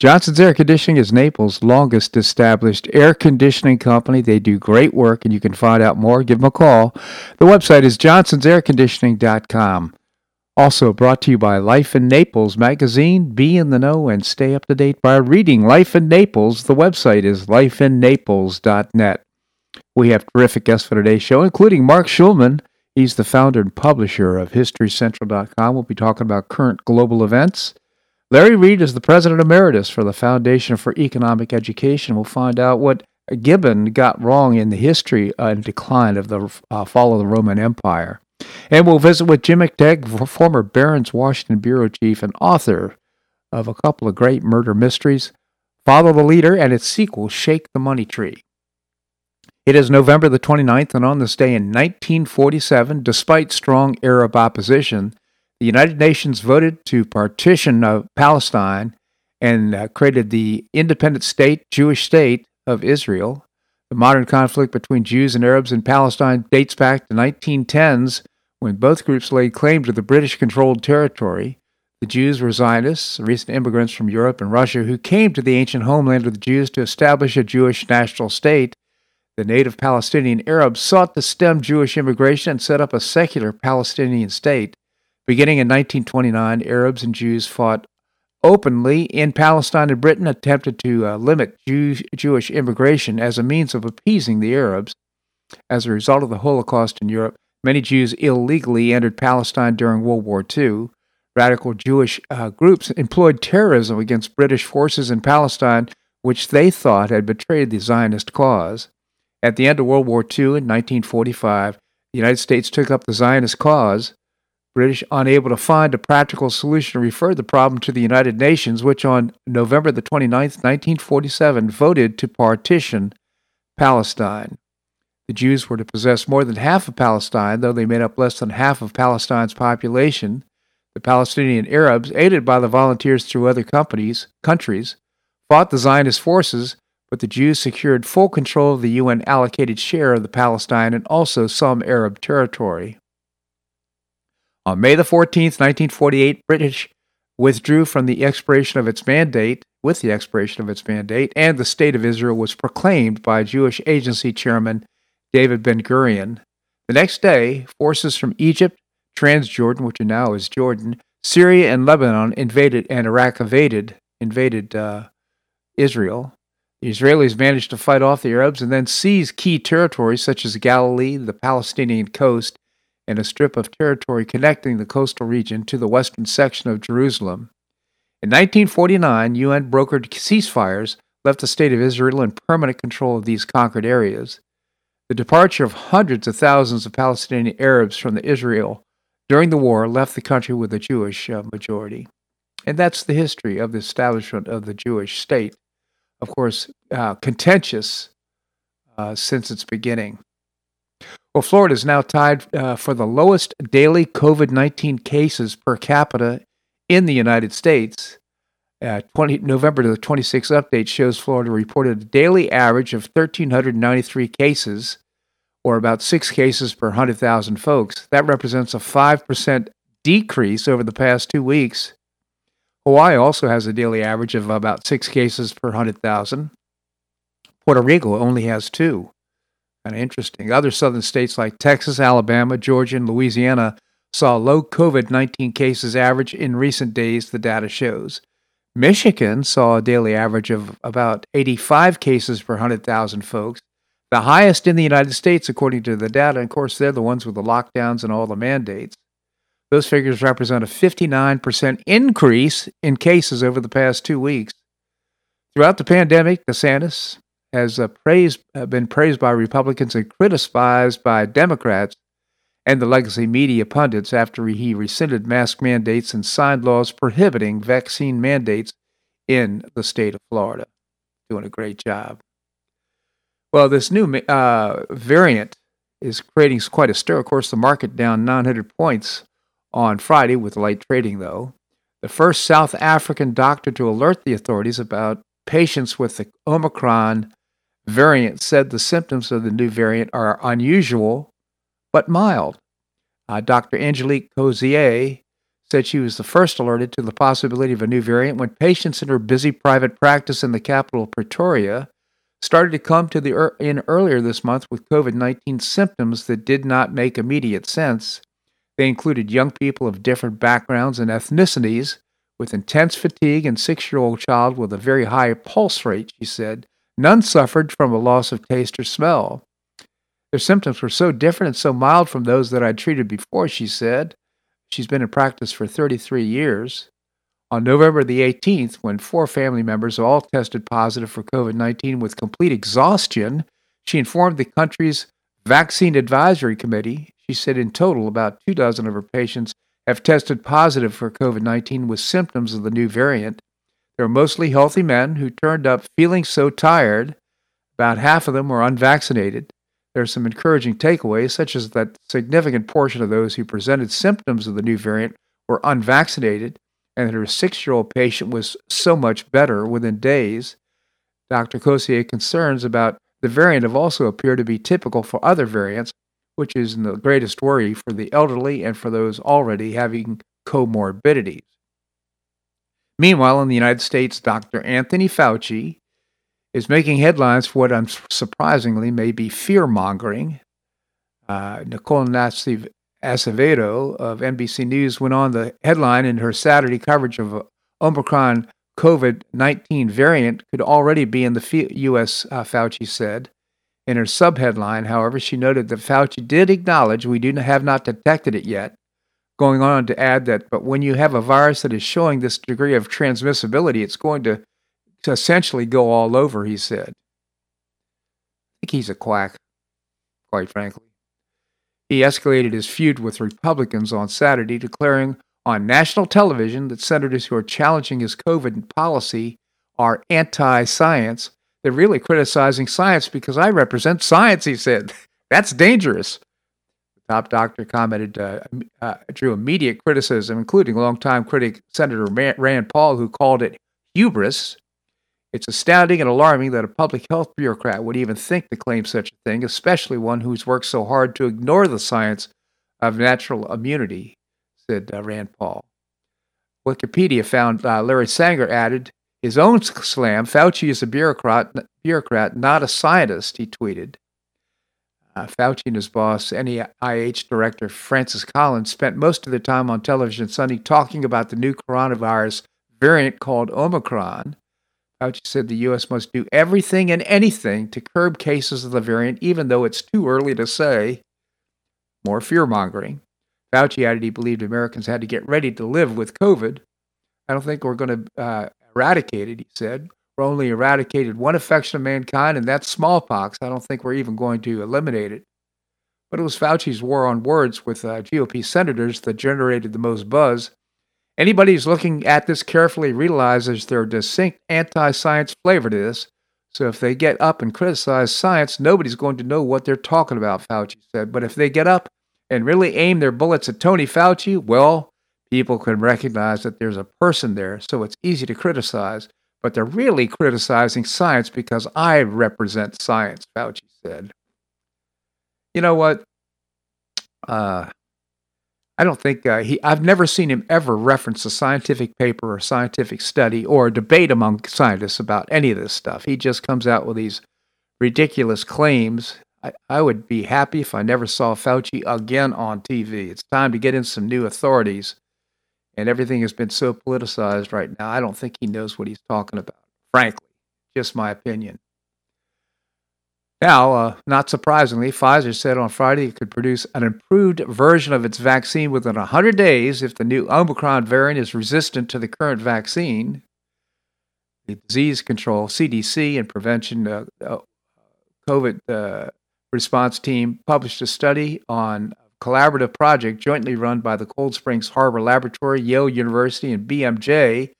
Johnson's Air Conditioning is Naples' longest established air conditioning company. They do great work, and you can find out more. Give them a call. The website is johnsonsairconditioning.com. Also brought to you by Life in Naples magazine. Be in the know and stay up to date by reading Life in Naples. The website is lifeinnaples.net. We have terrific guests for today's show, including Marc Schulman. He's the founder and publisher of HistoryCentral.com. We'll be talking about current global events. Larry Reed is the president emeritus for the Foundation for Economic Education. We'll find out what Gibbon got wrong in the history and decline of the uh, fall of the Roman Empire. And we'll visit with Jim McTague, former Barron's Washington bureau chief and author of a couple of great murder mysteries, Follow the Leader and its sequel, Shake the Money Tree. It is November the 29th, and on this day in 1947, despite strong Arab opposition, the United Nations voted to partition uh, Palestine and uh, created the independent state, Jewish state of Israel. The modern conflict between Jews and Arabs in Palestine dates back to 1910s when both groups laid claim to the British controlled territory. The Jews were Zionists, recent immigrants from Europe and Russia who came to the ancient homeland of the Jews to establish a Jewish national state. The native Palestinian Arabs sought to stem Jewish immigration and set up a secular Palestinian state. Beginning in 1929, Arabs and Jews fought openly in Palestine and Britain, attempted to uh, limit Jew- Jewish immigration as a means of appeasing the Arabs. As a result of the Holocaust in Europe, many Jews illegally entered Palestine during World War II. Radical Jewish uh, groups employed terrorism against British forces in Palestine, which they thought had betrayed the Zionist cause. At the end of World War II in 1945, the United States took up the Zionist cause. British, unable to find a practical solution, referred the problem to the United Nations, which on November the 29th, 1947, voted to partition Palestine. The Jews were to possess more than half of Palestine, though they made up less than half of Palestine's population. The Palestinian Arabs, aided by the volunteers through other companies, countries, fought the Zionist forces, but the Jews secured full control of the UN allocated share of the Palestine and also some Arab territory. On May the 14th, 1948, British withdrew from the expiration of its mandate, with the expiration of its mandate, and the State of Israel was proclaimed by Jewish Agency Chairman David Ben Gurion. The next day, forces from Egypt, Transjordan, which now is Jordan, Syria, and Lebanon invaded, and Iraq invaded invaded uh, Israel. The Israelis managed to fight off the Arabs and then seize key territories such as Galilee, the Palestinian coast, and a strip of territory connecting the coastal region to the western section of Jerusalem. In 1949, UN brokered ceasefires left the State of Israel in permanent control of these conquered areas. The departure of hundreds of thousands of Palestinian Arabs from the Israel during the war left the country with a Jewish uh, majority. And that's the history of the establishment of the Jewish state. Of course, uh, contentious uh, since its beginning. Well, Florida is now tied uh, for the lowest daily COVID 19 cases per capita in the United States. Uh, 20, November the 26th update shows Florida reported a daily average of 1,393 cases, or about six cases per 100,000 folks. That represents a 5% decrease over the past two weeks. Hawaii also has a daily average of about six cases per 100,000. Puerto Rico only has two. Kind of interesting. Other southern states like Texas, Alabama, Georgia, and Louisiana saw low COVID 19 cases average in recent days, the data shows. Michigan saw a daily average of about 85 cases per 100,000 folks, the highest in the United States, according to the data. And of course, they're the ones with the lockdowns and all the mandates. Those figures represent a 59% increase in cases over the past two weeks. Throughout the pandemic, DeSantis, has uh, praised, uh, been praised by Republicans and criticized by Democrats and the legacy media pundits after he rescinded mask mandates and signed laws prohibiting vaccine mandates in the state of Florida. Doing a great job. Well, this new uh, variant is creating quite a stir. Of course, the market down 900 points on Friday with light trading, though. The first South African doctor to alert the authorities about patients with the Omicron variant said the symptoms of the new variant are unusual but mild. Uh, Dr. Angelique Coetzee said she was the first alerted to the possibility of a new variant when patients in her busy private practice in the capital, Pretoria, started to come to the er- in earlier this month with COVID 19 symptoms that did not make immediate sense. They included young people of different backgrounds and ethnicities with intense fatigue and six year old child with a very high pulse rate, she said. None suffered from a loss of taste or smell. Their symptoms were so different and so mild from those that I'd treated before, she said. She's been in practice for 33 years. On November the 18th, when four family members all tested positive for COVID 19 with complete exhaustion, she informed the country's Vaccine Advisory Committee. She said in total, about two dozen of her patients have tested positive for COVID 19 with symptoms of the new variant. They were mostly healthy men who turned up feeling so tired. About half of them were unvaccinated. There are some encouraging takeaways, such as that a significant portion of those who presented symptoms of the new variant were unvaccinated, and that her six year old patient was so much better within days. Dr. Coetzee concerns about the variant have also appeared to be typical for other variants, which is the greatest worry for the elderly and for those already having comorbidities. Meanwhile, in the United States, Dr. Anthony Fauci is making headlines for what unsurprisingly may be fear mongering. Uh, Nicole Nassif Acevedo of NBC News went on the headline in her Saturday coverage of Omicron COVID 19 variant could already be in the U.S., uh, Fauci said. In her subheadline, however, she noted that Fauci did acknowledge we do have not detected it yet, going on to add that, but when you have a virus that is showing this degree of transmissibility, it's going to to essentially go all over, he said. I think he's a quack, quite frankly. He escalated his feud with Republicans on Saturday, declaring on national television that senators who are challenging his COVID policy are anti science. They're really criticizing science because I represent science, he said. That's dangerous. Top doctor commented, uh, uh, drew immediate criticism, including longtime critic Senator Rand Paul, who called it hubris it's astounding and alarming that a public health bureaucrat would even think to claim such a thing, especially one who's worked so hard to ignore the science of natural immunity, said uh, Rand Paul. Wikipedia found uh, Larry Sanger added his own slam Fauci is a bureaucrat, bureaucrat, not a scientist, he tweeted. Uh, Fauci and his boss, NIH Director Francis Collins, spent most of their time on television Sunday talking about the new coronavirus variant called Omicron Fauci said the U.S. must do everything and anything to curb cases of the variant, even though it's too early to say. More fear mongering. Fauci added he believed Americans had to get ready to live with COVID. I don't think we're going to uh, eradicate it, he said. We're only eradicated one affection of mankind, and that's smallpox. I don't think we're even going to eliminate it. But it was Fauci's war on words with uh, GOP senators that generated the most buzz. Anybody who's looking at this carefully realizes there's a distinct anti science flavor to this. So if they get up and criticize science, nobody's going to know what they're talking about, Fauci said. But if they get up and really aim their bullets at Tony Fauci, well, people can recognize that there's a person there, so it's easy to criticize. But they're really criticizing science because I represent science, Fauci said. You know what? Uh, I don't think uh, he. I've never seen him ever reference a scientific paper or scientific study or a debate among scientists about any of this stuff. He just comes out with these ridiculous claims. I, I would be happy if I never saw Fauci again on TV. It's time to get in some new authorities, and everything has been so politicized right now. I don't think he knows what he's talking about. Frankly, just my opinion. Now, uh, not surprisingly, Pfizer said on Friday it could produce an improved version of its vaccine within 100 days if the new Omicron variant is resistant to the current vaccine. The Disease Control, CDC, and Prevention uh, uh, COVID uh, Response Team published a study on collaborative project jointly run by the Cold Springs Harbor Laboratory, Yale University, and BMJ,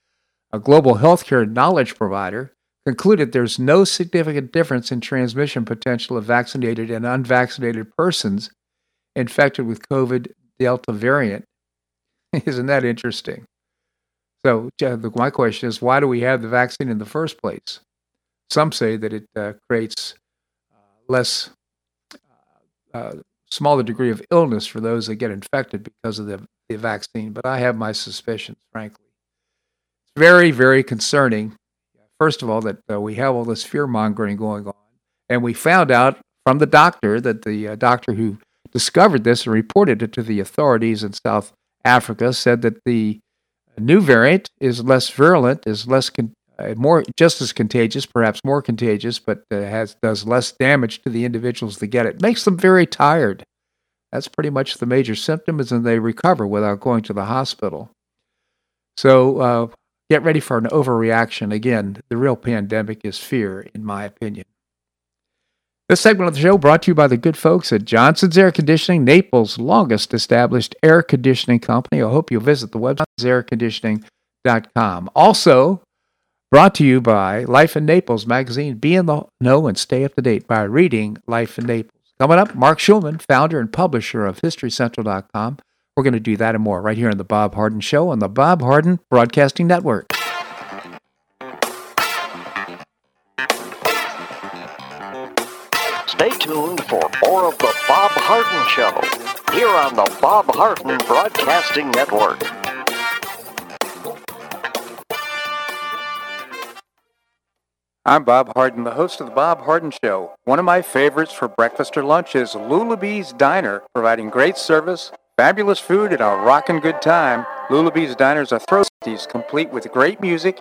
a global healthcare knowledge provider concluded there's no significant difference in transmission potential of vaccinated and unvaccinated persons infected with COVID Delta variant. Isn't that interesting? So, my question is why do we have the vaccine in the first place? Some say that it uh, creates uh, less, uh, uh, smaller degree of illness for those that get infected because of the, the vaccine, but I have my suspicions, frankly. It's very, very concerning, first of all, that uh, we have all this fear mongering going on. And we found out from the doctor that the uh, doctor who discovered this and reported it to the authorities in South Africa said that the new variant is less virulent, is less con- more just as contagious, perhaps more contagious, but uh, has does less damage to the individuals that get it. Makes them very tired. That's pretty much the major symptom, is and they recover without going to the hospital. So uh, get ready for an overreaction. Again, the real pandemic is fear, in my opinion. This segment of the show brought to you by the good folks at Johnson's Air Conditioning, Naples' longest established air conditioning company. I hope you'll visit the website airconditioning.com. Also, brought to you by Life in Naples magazine. Be in the know and stay up to date by reading Life in Naples. Coming up, Marc Schulman, founder and publisher of HistoryCentral.com. We're going to do that and more right here on The Bob Harden Show on the Bob Harden Broadcasting Network. Stay tuned for more of The Bob Harden Show here on the Bob Harden Broadcasting Network. I'm Bob Harden, the host of The Bob Harden Show. One of my favorites for breakfast or lunch is Lulabee's Diner, providing great service, fabulous food, and a rockin' good time. Lulabee's Diner is a throw complete with great music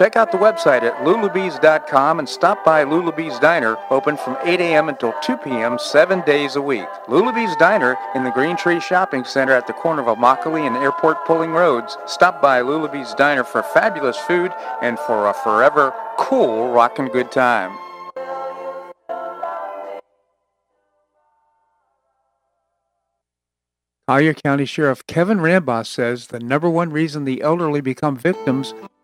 Check out the website at lulabees.com and stop by Lulabees Diner, open from 8 a.m. until 2 p.m. seven days a week. Lulabees Diner in the Green Tree Shopping Center at the corner of Immokalee and Airport Pulling Roads. Stop by Lulabees Diner for fabulous food and for a forever cool rockin' good time. Collier County Sheriff Kevin Rambosk says the number one reason the elderly become victims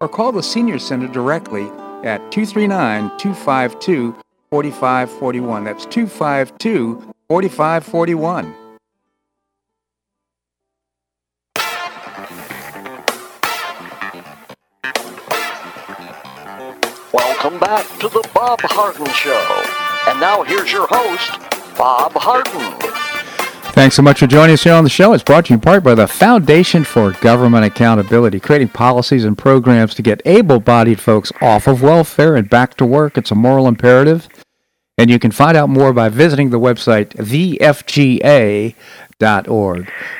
or call the Senior Center directly at 239 252 4541. That's 252 4541. Welcome back to the Bob Harden Show. And now here's your host, Bob Harden. Thanks so much for joining us here on the show. It's brought to you in part by the Foundation for Government Accountability, creating policies and programs to get able bodied folks off of welfare and back to work. It's a moral imperative. And you can find out more by visiting the website thefga.org.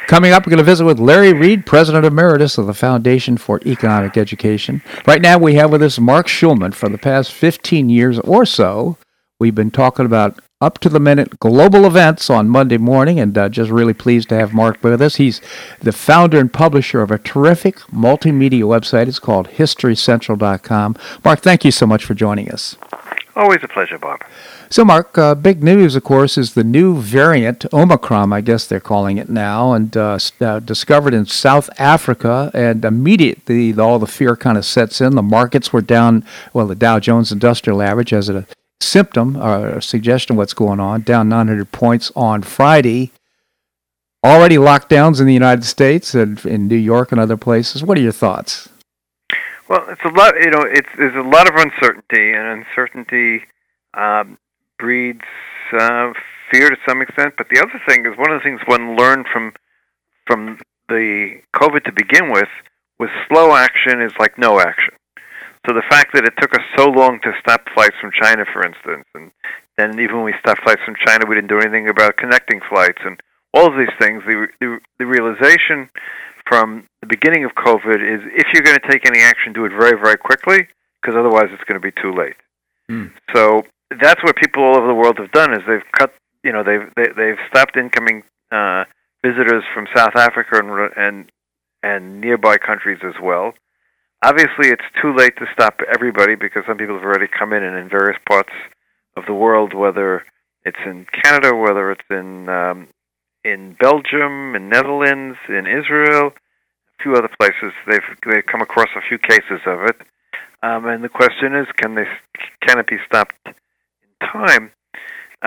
Coming up, we're going to visit with Larry Reed, President Emeritus of the Foundation for Economic Education. Right now, we have with us Marc Schulman. For the past 15 years or so, we've been talking about up to the minute global events on Monday morning, and uh, just really pleased to have Marc with us. He's the founder and publisher of a terrific multimedia website. It's called HistoryCentral.com. Marc, thank you so much for joining us. Always a pleasure, Bob. So, Marc, uh, big news, of course, is the new variant, Omicron, I guess they're calling it now, and uh, uh, discovered in South Africa. And immediately, all the fear kind of sets in. The markets were down. Well, the Dow Jones Industrial Average, as it symptom or suggestion what's going on, down 900 points on Friday. Already lockdowns in the United States and in New York and other places. What are your thoughts? Well, it's a lot. You know, it's there's a lot of uncertainty, and uncertainty um, breeds uh, fear to some extent. But the other thing is one of the things one learned from from the COVID to begin with was slow action is like no action. So the fact that it took us so long to stop flights from China, for instance, and then even when we stopped flights from China, we didn't do anything about connecting flights and all of these things. The the, the realization from the beginning of COVID is if you're going to take any action, do it very very quickly, because otherwise it's going to be too late. Mm. So that's what people all over the world have done is they've cut you know they've they, they've stopped incoming uh, visitors from South Africa and and and nearby countries as well. Obviously, it's too late to stop everybody because some people have already come in and in various parts of the world, whether it's in Canada, whether it's in um, in Belgium, in Netherlands, in Israel, a few other places. They've they've come across a few cases of it, um, and the question is, can they can it be stopped in time?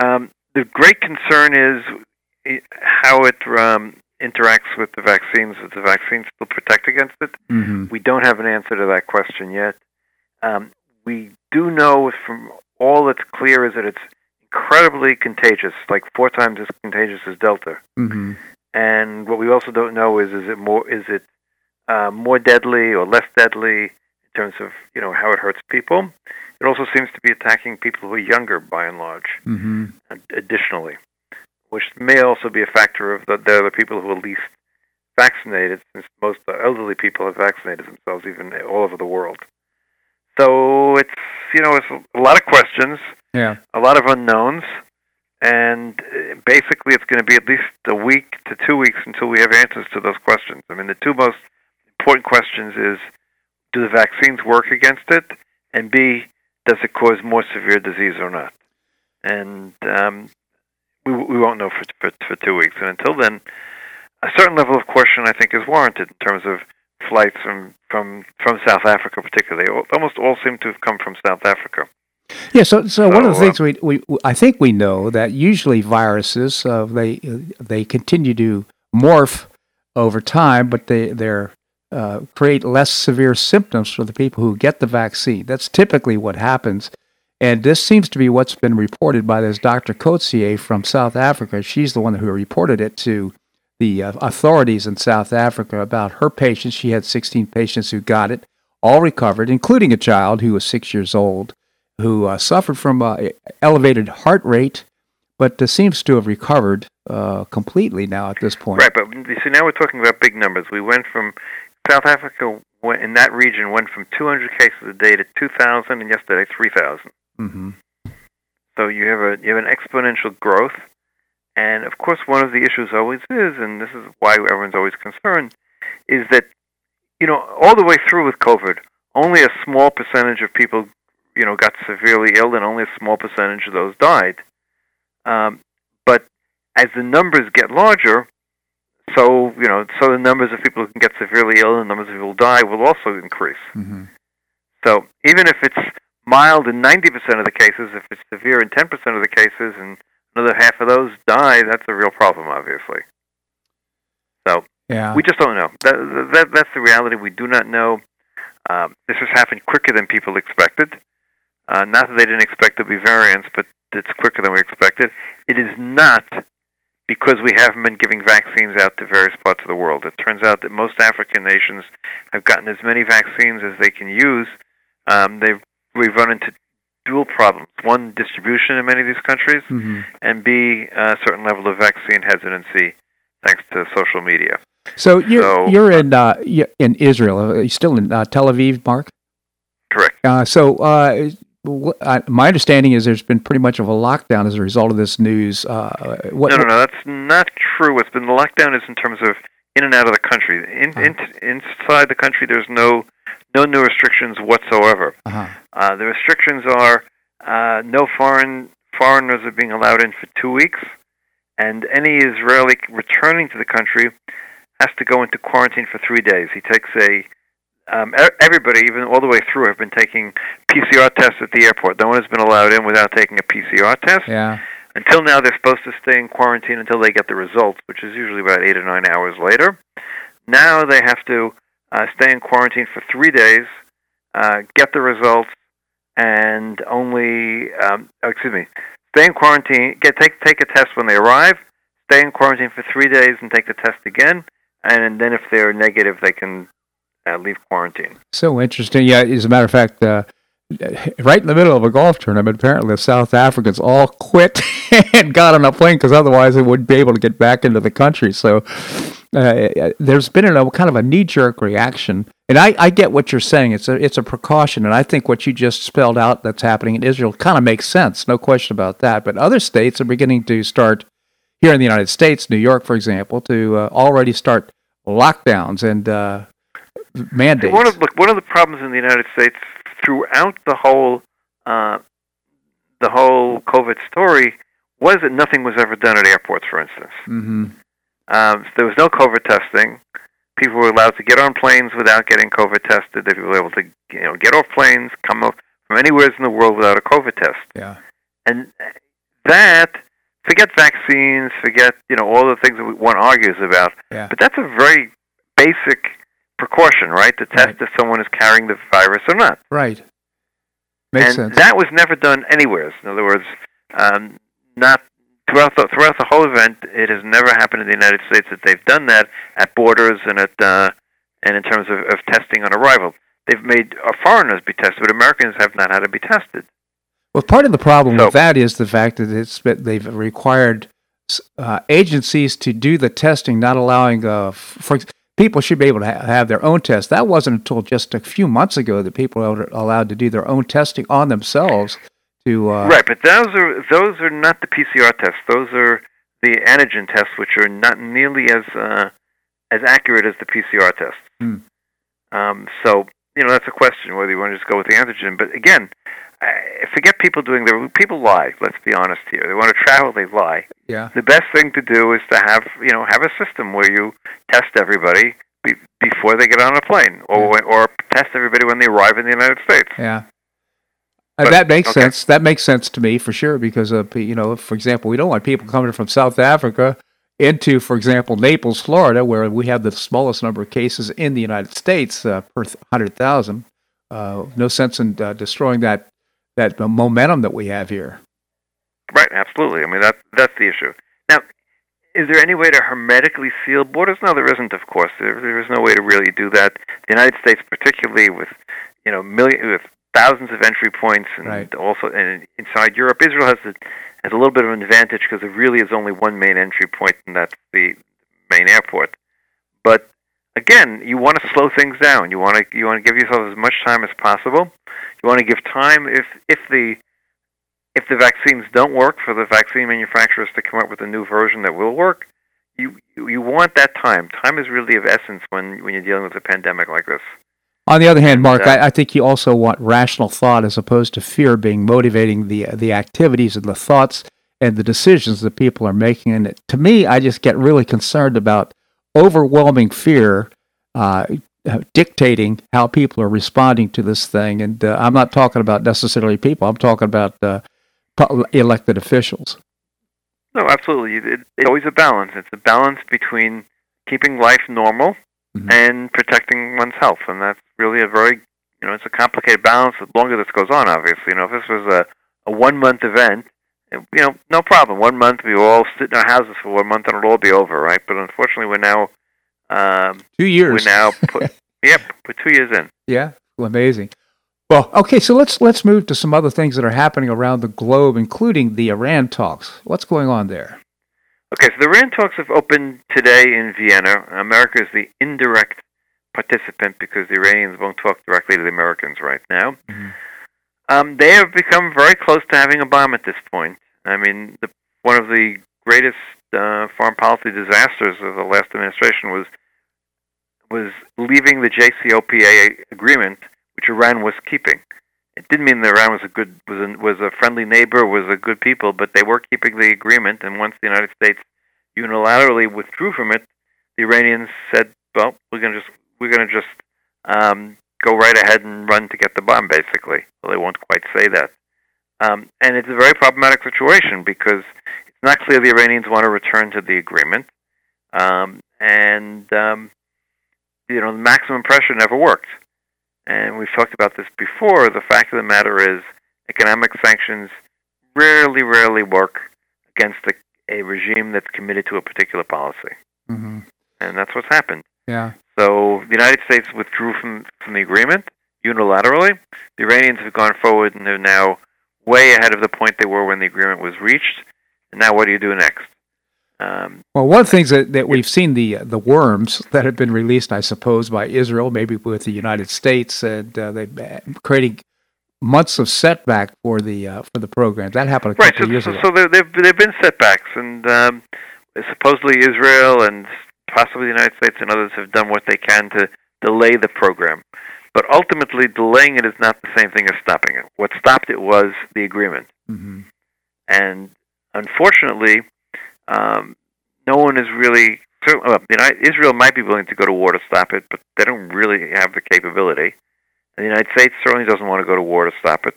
Um, the great concern is how it um, interacts with the vaccines. Does the vaccine still protect against it? Mm-hmm. We don't have an answer to that question yet. Um, we do know from all that's clear is that it's incredibly contagious, like four times as contagious as Delta. Mm-hmm. And what we also don't know is is it more is it uh, more deadly or less deadly in terms of you know how it hurts people. It also seems to be attacking people who are younger by and large. Mm-hmm. Additionally, which may also be a factor of that they're the people who are least vaccinated, since most elderly people have vaccinated themselves, even all over the world. So it's you know it's a lot of questions, Yeah. a lot of unknowns, and uh, basically it's going to be at least a week to two weeks until we have answers to those questions. I mean, the two most important questions is: Do the vaccines work against it? And B, does it cause more severe disease or not? And um, we, we won't know for, for for two weeks. And until then, a certain level of caution I think is warranted in terms of flights from from from South Africa, particularly. Al- Almost all seem to have come from South Africa. Yeah, so so one of the things we, we I think we know that usually viruses uh, they they continue to morph over time, but they they're uh, create less severe symptoms for the people who get the vaccine. That's typically what happens, and this seems to be what's been reported by this Dr. Coetzee from South Africa. She's the one who reported it to the uh, authorities in South Africa about her patients. She had 16 patients who got it, all recovered, including a child who was six years old who uh, suffered from uh, elevated heart rate, but uh, seems to have recovered uh, completely now at this point. Right, but see, now we're talking about big numbers. We went from South Africa in that region went from 200 cases a day to 2,000, and yesterday 3,000. Hmm So you have a you have an exponential growth, and of course, one of the issues always is, and this is why everyone's always concerned, is that you know all the way through with COVID, only a small percentage of people you know got severely ill, and only a small percentage of those died. Um, but as the numbers get larger, so you know, so the numbers of people who can get severely ill and the numbers of people who die will also increase. hmm So even if it's mild in 90% of the cases, if it's severe in 10% of the cases, and another half of those die, that's a real problem, obviously. So Yeah. we just don't know. That, that that's the reality. We do not know. Um, this has happened quicker than people expected. Uh, not that they didn't expect there to be variants, but it's quicker than we expected. It is not because we haven't been giving vaccines out to various parts of the world. It turns out that most African nations have gotten as many vaccines as they can use. Um, they've we've run into dual problems: one, distribution in many of these countries, hmm and B, a certain level of vaccine hesitancy thanks to social media. So you're So- you're in uh, in Israel. Are you still in uh, Tel Aviv, Marc? Correct. Uh, so uh, uh, my understanding is there's been pretty much of a lockdown as a result of this news. Uh, what, No, no, no, that's not true. What's been the lockdown is in terms of in and out of the country. In, in, inside the country, there's no no new restrictions whatsoever. Uh-huh. Uh, the restrictions are uh, no foreign foreigners are being allowed in for two weeks, and any Israeli returning to the country has to go into quarantine for three days. He takes a um, e- everybody, even all the way through, have been taking PCR tests at the airport. No one has been allowed in without taking a PCR test. Yeah. Until now, they're supposed to stay in quarantine until they get the results, which is usually about eight or nine hours later. Now they have to uh, stay in quarantine for three days, uh, get the results, and only um, excuse me, stay in quarantine. Get take take a test when they arrive. Stay in quarantine for three days and take the test again, and then if they're negative, they can uh, leave quarantine. So interesting. Yeah, as a matter of fact, uh, right in the middle of a golf tournament, apparently the South Africans all quit and got on a plane because otherwise they wouldn't be able to get back into the country. So uh, there's been a kind of a knee-jerk reaction, and I, I get what you're saying. It's a it's a precaution, and I think what you just spelled out that's happening in Israel kind of makes sense, no question about that. But other states are beginning to start here in the United States, New York, for example, to uh, already start lockdowns and uh, mandates. One of look, one of the problems in the United States throughout the whole uh, the whole COVID story was that nothing was ever done at airports, for instance. hmm Um, so there was no COVID testing. People were allowed to get on planes without getting COVID tested. They were able to, you know, get off planes, come from anywhere in the world without a COVID test. Yeah. And that, forget vaccines, forget, you know, all the things that one argues about. Yeah. But that's a very basic precaution, right? To test Right. if someone is carrying the virus or not. Right. Makes and sense. that was never done anywhere. In other words, um, not throughout the throughout the whole event. It has never happened in the United States that they've done that at borders and at uh, and in terms of, of testing on arrival. They've made uh, foreigners be tested, but Americans have not had to be tested. Well, part of the problem So- with that is the fact that it's that they've required uh, agencies to do the testing, not allowing uh, for people should be able to ha- have their own test. That wasn't until just a few months ago that people were allowed to do their own testing on themselves. To uh, right, but those are those are not the PCR tests. Those are the antigen tests, which are not nearly as uh, as accurate as the PCR tests. Hmm. Um, so you know that's a question whether you want to just go with the antigen. But again, forget people doing their people lie. Let's be honest here. They want to travel, they lie. yeah, The best thing to do is to have you know have a system where you test everybody be, before they get on a plane, or Yeah. or test everybody when they arrive in the United States. yeah. But- that makes okay. sense. That makes sense to me for sure because uh, you know, for example, we don't want people coming from South Africa into, for example, Naples, Florida, where we have the smallest number of cases in the United States uh, per hundred thousand. Uh, no sense in uh, destroying that that momentum that we have here. Right, absolutely. I mean that that's the issue. Now, is there any way to hermetically seal borders? No, there isn't. Of course, there, there is no way to really do that. The United States, particularly with you know million with thousands of entry points, and Right. also and inside Europe, Israel has a, has a little bit of an advantage because there really is only one main entry point, and that's the main airport. But again, you want to slow things down. You want to you want to give yourself as much time as possible. You want to give time if if the if the vaccines don't work for the vaccine manufacturers to come up with a new version that will work, you you want that time. Time is really of essence when when you're dealing with a pandemic like this. On the other hand, Marc, Yeah. I, I think you also want rational thought as opposed to fear being motivating the the activities and the thoughts and the decisions that people are making. And to me, I just get really concerned about overwhelming fear uh, dictating how people are responding to this thing. And uh, I'm not talking about necessarily people. I'm talking about uh, elected officials. No, absolutely. It, it's always a balance. It's a balance between keeping life normal Mhm. and protecting one's health, and that's really a very you know it's a complicated balance. The longer this goes on, obviously, you know, if this was a a one month event, it- you know, no problem. One month we will all sit in our houses for one month and it'll all be over, right? But unfortunately, we're now um, Two years. we're now put, yep, we're two years in. Yeah, well, amazing. Well, okay, so let's let's move to some other things that are happening around the globe, including the Iran talks. What's going on there? Okay, so the Iran talks have opened today in Vienna. America is the indirect participant because the Iranians won't talk directly to the Americans right now. Mhm. Um, they have become very close to having a bomb at this point. I mean, the, one of the greatest uh, foreign policy disasters of the last administration was was leaving the JCPOA agreement, which Iran was keeping. It didn't mean that Iran was a good was a, was a friendly neighbor, was a good people, but they were keeping the agreement. And once the United States unilaterally withdrew from it, the Iranians said, "Well, we're going to just we're to just um, go right ahead and run to get the bomb, basically. Well, they won't quite say that. Um, and it's a very problematic situation because it's not clear the Iranians want to return to the agreement. Um, and, um, you know, the maximum pressure never worked. And we've talked about this before. The fact of the matter is, economic sanctions rarely, rarely work against a, a regime that's committed to a particular policy. Mm-hmm. And that's what's happened. Yeah. So the United States withdrew from, from the agreement unilaterally. The Iranians have gone forward and they're now way ahead of the point they were when the agreement was reached. And now what do you do next? Um, well, one of the things that, that we've seen the the worms that have been released, I suppose, by Israel, maybe with the United States, and uh, they uh, creating months of setback for the uh, for the program. That happened a couple right, so, years so, ago. So there have there been setbacks, and um, supposedly Israel and possibly the United States and others have done what they can to delay the program. But ultimately, delaying it is not the same thing as stopping it. What stopped it was the agreement. Mm-hmm. And unfortunately, um, no one is really. Well, you know, Israel might be willing to go to war to stop it, but they don't really have the capability. And the United States certainly doesn't want to go to war to stop it.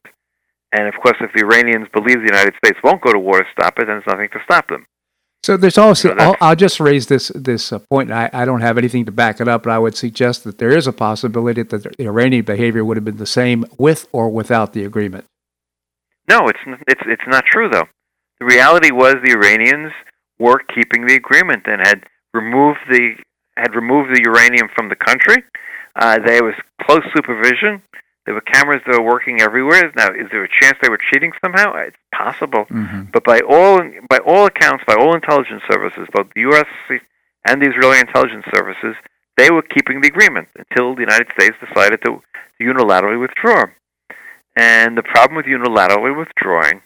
And of course, if the Iranians believe the United States won't go to war to stop it, then there's nothing to stop them. So there's also, I'll, I'll, just raise this this uh, point. I, I don't have anything to back it up, but I would suggest that there is a possibility that the Iranian behavior would have been the same with or without the agreement. No, it's it's it's not true though. The reality was the Iranians were keeping the agreement and had removed the had removed the uranium from the country. Uh, there was close supervision. There were cameras that were working everywhere. Now, is there a chance they were cheating somehow? It's possible, mm-hmm. but by all by all accounts, by all intelligence services, both the U.S. and the Israeli intelligence services, they were keeping the agreement until the United States decided to, to unilaterally withdraw. And the problem with unilaterally withdrawing,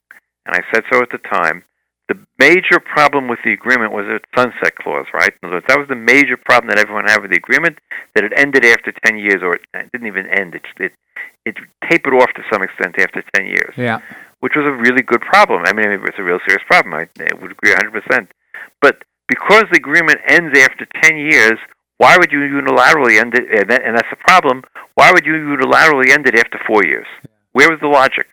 and I said so at the time, the major problem with the agreement was its sunset clause, right? In other words, that was the major problem that everyone had with the agreement, that it ended after 10 years, or it didn't even end. It, it, it tapered off to some extent after 10 years. Yeah. Which was a really good problem. I mean, it's a real serious problem. I, I would agree 100%. But because the agreement ends after 10 years, why would you unilaterally end it? And, that, and that's the problem. Why would you unilaterally end it after four years? Yeah. Where was the logic?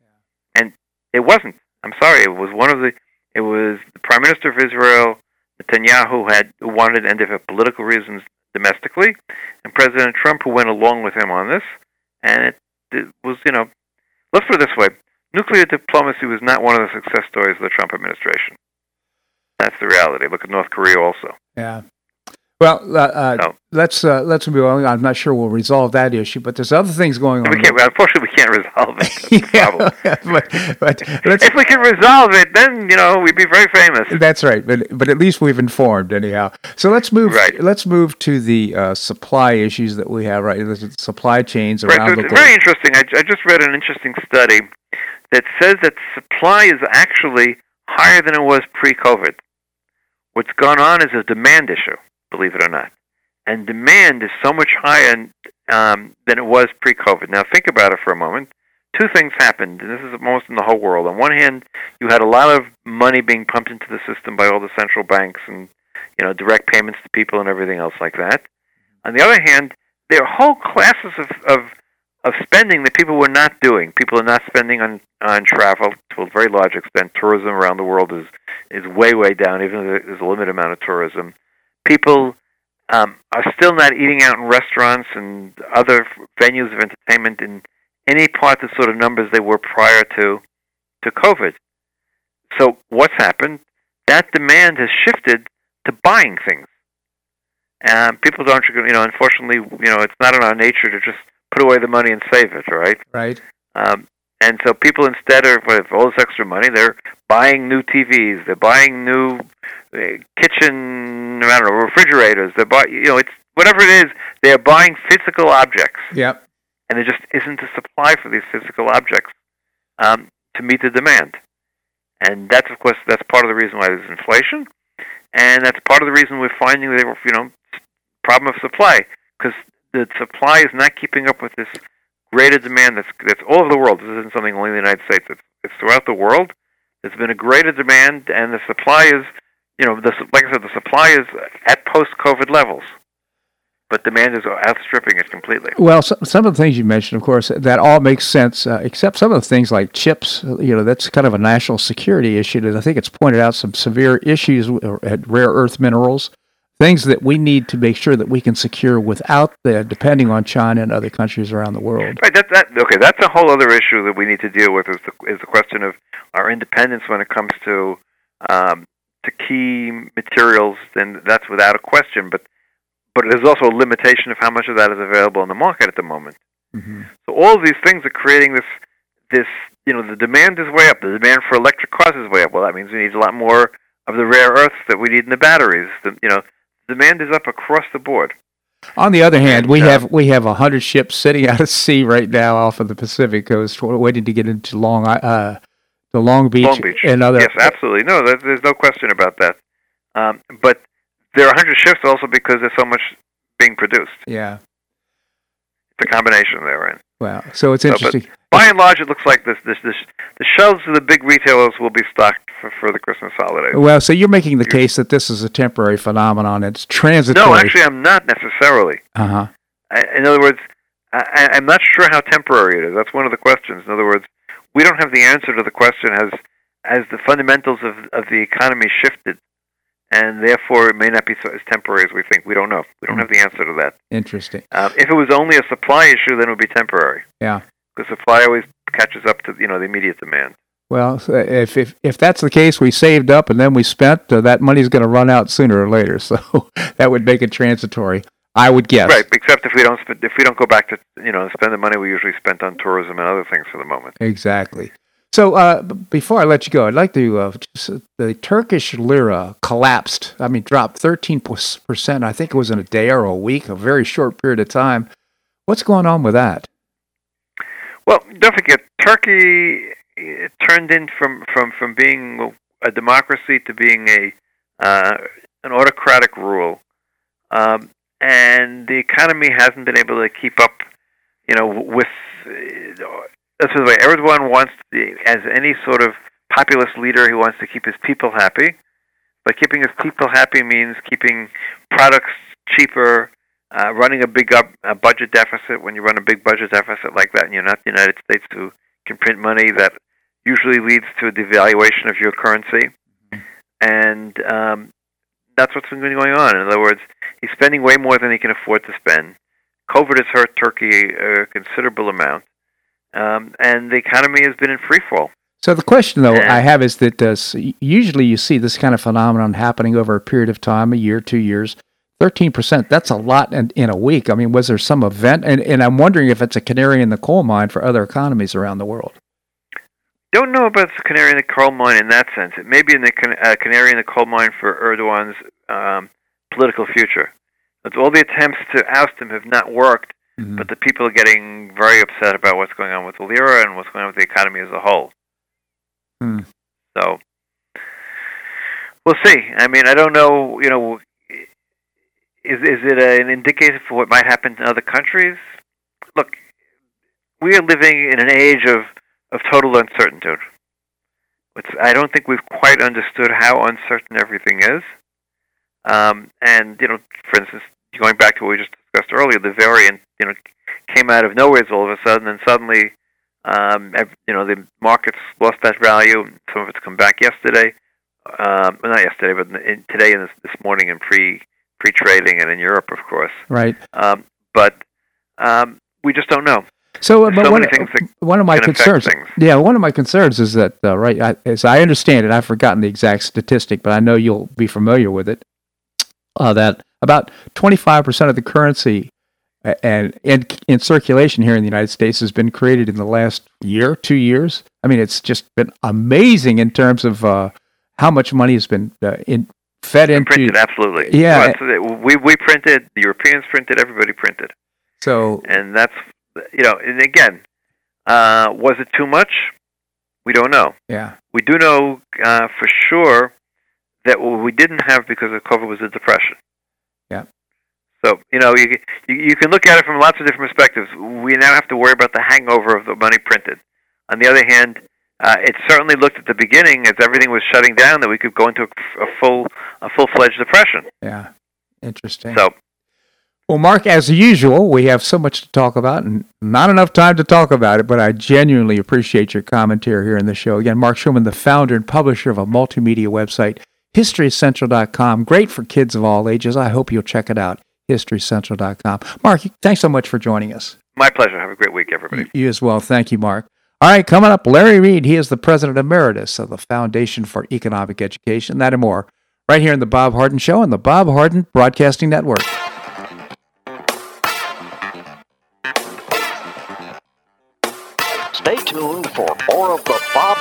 Yeah. And it wasn't. I'm sorry. It was one of the. It was the Prime Minister of Israel, Netanyahu, had wanted to end it for political reasons domestically, and President Trump, who went along with him on this. And it, it was, you know, let's put it this way: nuclear diplomacy was not one of the success stories of the Trump administration. That's the reality. Look at North Korea also. Yeah. Well, uh, uh, no. let's uh, let's move on. I'm not sure we'll resolve that issue, but there's other things going on. We can't. Unfortunately, we can't resolve it. yeah, but, but if we can resolve it, then you know we'd be very famous. That's right. But but at least we've informed anyhow. So let's move. Right. Let's move to the uh, supply issues that we have. Right, the supply chains around right, so the globe. Very interesting. I, I just read an interesting study that says that supply is actually higher than it was pre-COVID. What's gone on is a demand issue believe it or not. And demand is so much higher um, than it was pre-COVID. Now think about it for a moment. Two things happened, and this is most in the whole world. On one hand, you had a lot of money being pumped into the system by all the central banks and you know direct payments to people and everything else like that. On the other hand, there are whole classes of, of of spending that people were not doing. People are not spending on on travel to a very large extent. Tourism around the world is is way way down, even though there's a limited amount of tourism people um, are still not eating out in restaurants and other venues of entertainment in any part the sort of numbers they were prior to to COVID. So what's happened? That demand has shifted to buying things. And people don't, you know, unfortunately, you know, it's not in our nature to just put away the money and save it, right? Right. Um, and so people instead of with all this extra money, they're buying new TVs, they're buying new kitchen, I don't know, refrigerators. They're buying, you know, it's whatever it is. They're buying physical objects. Yep. And there just isn't a supply for these physical objects um, to meet the demand. And that's of course that's part of the reason why there's inflation, and that's part of the reason we're finding the you know problem of supply because the supply is not keeping up with this greater demand that's that's all over the world. This isn't something only in the United States. It's, it's throughout the world. There's been a greater demand, and the supply is, you know, the, like I said, the supply is at post-COVID levels. but demand is outstripping it completely. Well, so, some of the things you mentioned, of course, that all makes sense, uh, except some of the things like chips. You know, that's kind of a national security issue, and I think it's pointed out some severe issues at rare earth minerals, things that we need to make sure that we can secure without the depending on China and other countries around the world. Right. That, that okay. That's a whole other issue that we need to deal with. Is the is the question of our independence when it comes to um, to key materials. Then that's without a question. But but there's also a limitation of how much of that is available in the market at the moment. Mm-hmm. So all of these things are creating this this you know the demand is way up. The demand for electric cars is way up. Well, that means we need a lot more of the rare earths that we need in the batteries. The, you know, demand is up across the board. On the other hand, we And, uh, have we have a hundred ships sitting out at sea right now off of the Pacific coast, waiting to get into Long uh, to Long Beach, Long Beach. and other. Yes, absolutely. No, there's no question about that. Um, but there are 100 shifts also because there's so much being produced. Yeah. It's a combination there, right? Wow. So it's So, interesting. By and large, it looks like this, this, this, the shelves of the big retailers will be stocked for, for the Christmas holidays. Well, so you're making the case that this is a temporary phenomenon. It's transitory. No, actually, I'm not necessarily. Uh huh. I, in other words, I- I'm not sure how temporary it is. That's one of the questions. In other words, we don't have the answer to the question as as the fundamentals of of the economy shifted, and therefore it may not be so as temporary as we think. We don't know. We don't have the answer to that. Interesting. Um, if it was only a supply issue, then it would be temporary. Yeah. Because supply always catches up to you know the immediate demand. Well, if if if that's the case, we saved up and then we spent. Uh, that money's going to run out sooner or later. So that would make it transitory. I would guess. Right. Except if we don't spend, if we don't go back to you know spend the money we usually spent on tourism and other things for the moment. Exactly. So uh, before I let you go, I'd like to uh, just, uh, the Turkish lira collapsed. I mean, dropped thirteen percent. I think it was in a day or a week, a very short period of time. What's going on with that? Well, don't forget, Turkey turned in from, from, from being a democracy to being a uh, an autocratic rule, um, and the economy hasn't been able to keep up. You know, with uh, let's put it way, Erdogan wants, the, as any sort of populist leader, he wants to keep his people happy. But keeping his people happy means keeping products cheaper, uh, running a big up, a budget deficit. When you run a big budget deficit like that, and you're not the United States who can print money, that usually leads to a devaluation of your currency, and um, that's what's been going on. In other words, he's spending way more than he can afford to spend. COVID has hurt Turkey a considerable amount, um, and the economy has been in free fall. So the question, though. I have is that uh, usually you see this kind of phenomenon happening over a period of time, a year, two years. Thirteen percent—that's a lot in, in a week. I mean, was there some event? And, and I'm wondering if it's a canary in the coal mine for other economies around the world. Don't know about the canary in the coal mine in that sense. It may be in the can- uh, canary in the coal mine for Erdogan's um, political future. But all the attempts to oust him have not worked, Mhm. but the people are getting very upset about what's going on with the lira and what's going on with the economy as a whole. Hmm. So we'll see. I mean, I don't know. You know, is is it an indicator for what might happen in other countries? Look, we are living in an age of of total uncertainty. It's, I don't think we've quite understood how uncertain everything is. Um, and you know, for instance, going back to what we just discussed earlier, the variant you know came out of nowhere all of a sudden, and suddenly um, you know the markets lost that value. Some of it's come back yesterday, um, well, not yesterday, but in, today and this, this morning in pre pre trading and in Europe, of course. Right. Um, but um, we just don't know. So, uh, but so one, many things that one of my concerns, yeah, one of my concerns is that, uh, right, I, as I understand it, I've forgotten the exact statistic, but I know you'll be familiar with it. Uh, that about 25% of the currency and in, in circulation here in the United States has been created in the last year, two years. I mean, it's just been amazing in terms of uh, how much money has been uh, in, fed into. printed absolutely. Yeah. Well, we we printed. The Europeans printed. Everybody printed. So, and that's you know and again uh, was it too much? We don't know. Yeah, we do know uh, for sure that what we didn't have because of covid was a depression. Yeah. so you know you, you you can look at it from lots of different perspectives. We now have to worry about the hangover of the money printed. On the other hand uh, it certainly looked at the beginning as everything was shutting down that we could go into a, a full a full fledged depression. Yeah, interesting. so Well, Marc, as usual, we have so much to talk about and not enough time to talk about it, but I genuinely appreciate your commentary here in the show. Again, Marc Schulman, the founder and publisher of a multimedia website, HistoryCentral.com. Great for kids of all ages. I hope you'll check it out, HistoryCentral.com. Marc, thanks so much for joining us. My pleasure. Have a great week, everybody. You as well. Thank you, Marc. All right, coming up, Larry Reed. He is the president emeritus of the Foundation for Economic Education. That and more right here in the Bob Harden Show on the Bob Harden Broadcasting Network.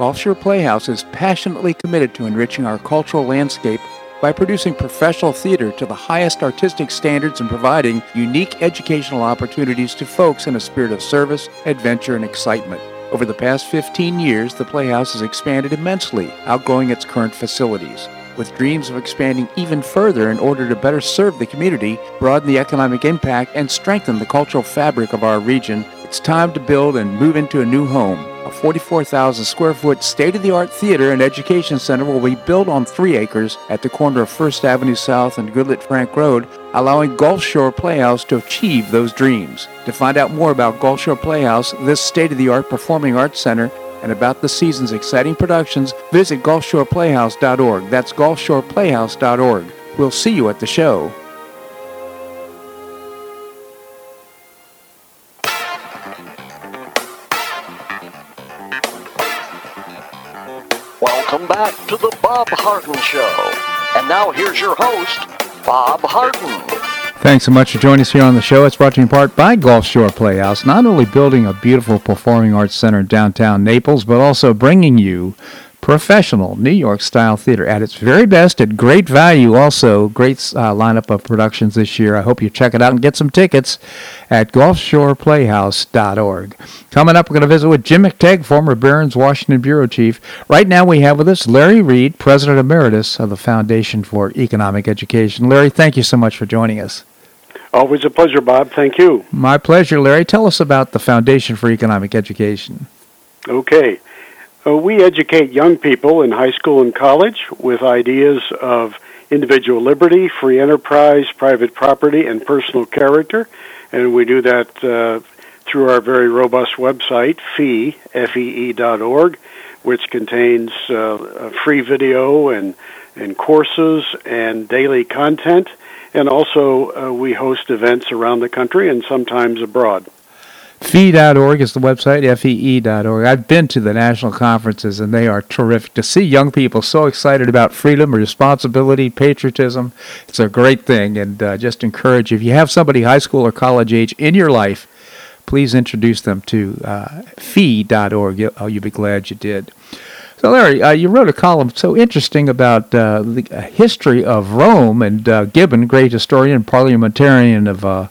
Gulf Shore Playhouse is passionately committed to enriching our cultural landscape by producing professional theater to the highest artistic standards and providing unique educational opportunities to folks in a spirit of service, adventure, and excitement. Over the past 15 years, the Playhouse has expanded immensely, outgrowing its current facilities. With dreams of expanding even further in order to better serve the community, broaden the economic impact, and strengthen the cultural fabric of our region, it's time to build and move into a new home. A 44,000 square foot state of the art theater and education center will be built on three acres at the corner of First Avenue South and Goodlette Frank Road, allowing Gulf Shore Playhouse to achieve those dreams. To find out more about Gulf Shore Playhouse, this state of the art performing arts center, and about the season's exciting productions, visit GulfShorePlayhouse.org. That's GulfShorePlayhouse.org. We'll see you at the show. Welcome back to the Bob Harden Show. And now here's your host, Bob Harden. Thanks so much for joining us here on the show. It's brought to you in part by Gulf Shore Playhouse, not only building a beautiful performing arts center in downtown Naples, but also bringing you professional New York style theater at its very best at great value. Also, great uh, lineup of productions this year. I hope you check it out and get some tickets at GulfShorePlayhouse.org. Coming up, we're going to visit with Jim McTague, former Barron's Washington Bureau Chief. Right now, we have with us Larry Reed, President Emeritus of the Foundation for Economic Education. Larry, thank you so much for joining us. Always a pleasure, Bob. Thank you. My pleasure, Larry. Tell us about the Foundation for Economic Education. Okay. Uh, we educate young people in high school and college with ideas of individual liberty, free enterprise, private property, and personal character. And we do that uh, through our very robust website, fee, F-E-E dot org, which contains uh, free video and, and courses and daily content and also uh, we host events around the country and sometimes abroad. Fee.org is the website, F-E-E.org. I've been to the national conferences, and they are terrific. To see young people so excited about freedom, responsibility, patriotism, it's a great thing. And uh, just encourage, if you have somebody high school or college age in your life, please introduce them to uh, Fee.org. You'll, oh, you'll be glad you did. So, Larry, uh, you wrote a column so interesting about uh, the history of Rome, and uh, Gibbon, great historian, and parliamentarian of uh,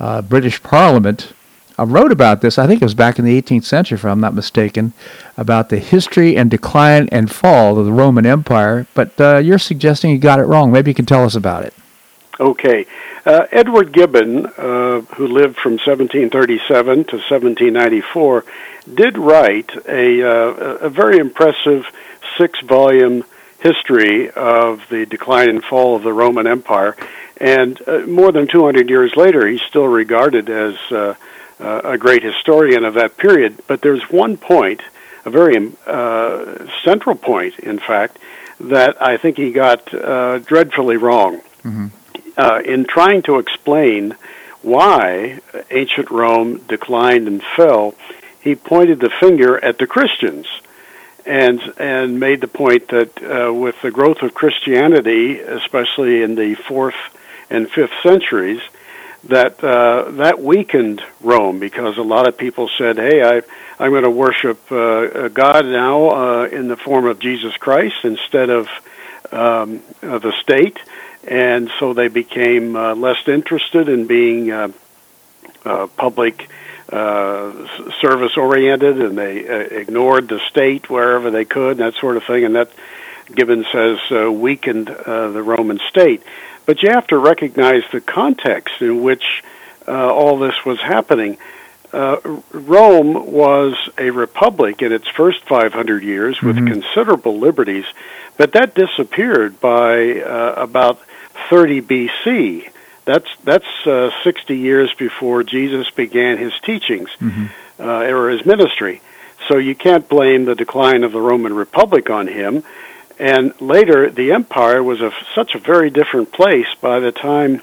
uh, British Parliament, uh, wrote about this. I think it was back in the 18th century, if I'm not mistaken, about the history and decline and fall of the Roman Empire. But you're suggesting you got it wrong. Maybe you can tell us about it. Okay. Uh, Edward Gibbon, uh, who lived from 1737 to 1794, did write a, uh, a very impressive six volume history of the decline and fall of the Roman Empire. And uh, more than 200 years later, he's still regarded as uh, uh, a great historian of that period. But there's one point, a very uh, central point, in fact, that I think he got dreadfully wrong mm-hmm. Uh, in trying to explain why ancient Rome declined and fell. He pointed the finger at the Christians and and made the point that uh, with the growth of Christianity, especially in the fourth and fifth centuries, that uh, that weakened Rome because a lot of people said, "Hey, I, I'm going to worship uh, God now uh, in the form of Jesus Christ instead of um, the state," and so they became uh, less interested in being uh, uh, public uh, service oriented, and they uh, ignored the state wherever they could, and that sort of thing. And that Gibbon says uh, weakened uh, the Roman state. But you have to recognize the context in which uh, all this was happening. Uh, Rome was a republic in its first 500 years with mm-hmm. considerable liberties, but that disappeared by uh, about 30 BC. That's that's uh, 60 years before Jesus began his teachings mm-hmm. uh, or his ministry. So you can't blame the decline of the Roman Republic on him. And later, the empire was a, such a very different place. By the time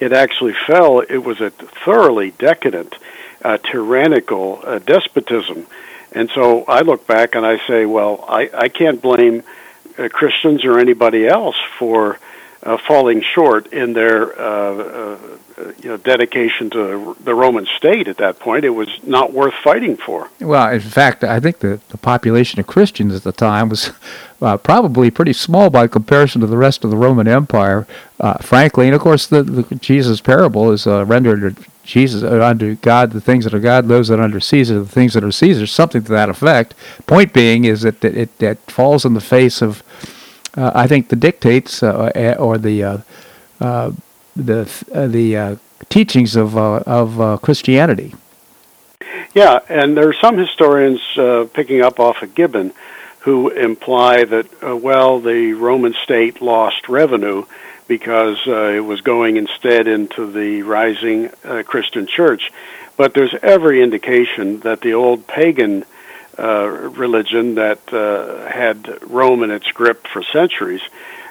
it actually fell, it was a thoroughly decadent, uh, tyrannical uh, despotism. And so I look back and I say, well, I, I can't blame uh, Christians or anybody else for uh, falling short in their uh, uh, you know dedication to the Roman state at that point. It was not worth fighting for. Well, in fact, I think the, the population of Christians at the time was uh, probably pretty small by comparison to the rest of the Roman Empire, uh, frankly. And of course, the, the Jesus parable is uh, rendered Jesus uh, under God the things that are God, those that are under Caesar the things that are Caesar, something to that effect. Point being is that it, it, it falls in the face of uh, I think the dictates uh, or the uh, uh the the uh, teachings of of Christianity. Yeah, and there are some historians picking up off of Gibbon who imply that well, the Roman state lost revenue because it was going instead into the rising Christian church. But there's every indication that the old pagan uh, religion that uh, had Rome in its grip for centuries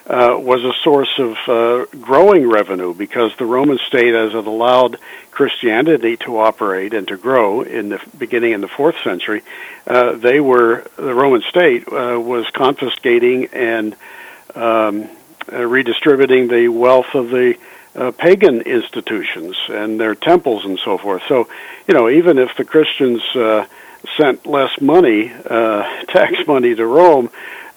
uh, was a source of uh, growing revenue because the Roman state, as it allowed Christianity to operate and to grow in the beginning in the fourth century, uh, they were the Roman state uh, was confiscating and um, uh, redistributing the wealth of the uh, pagan institutions and their temples and so forth. So, you know, even if the Christians uh, sent less money, uh, tax money to Rome,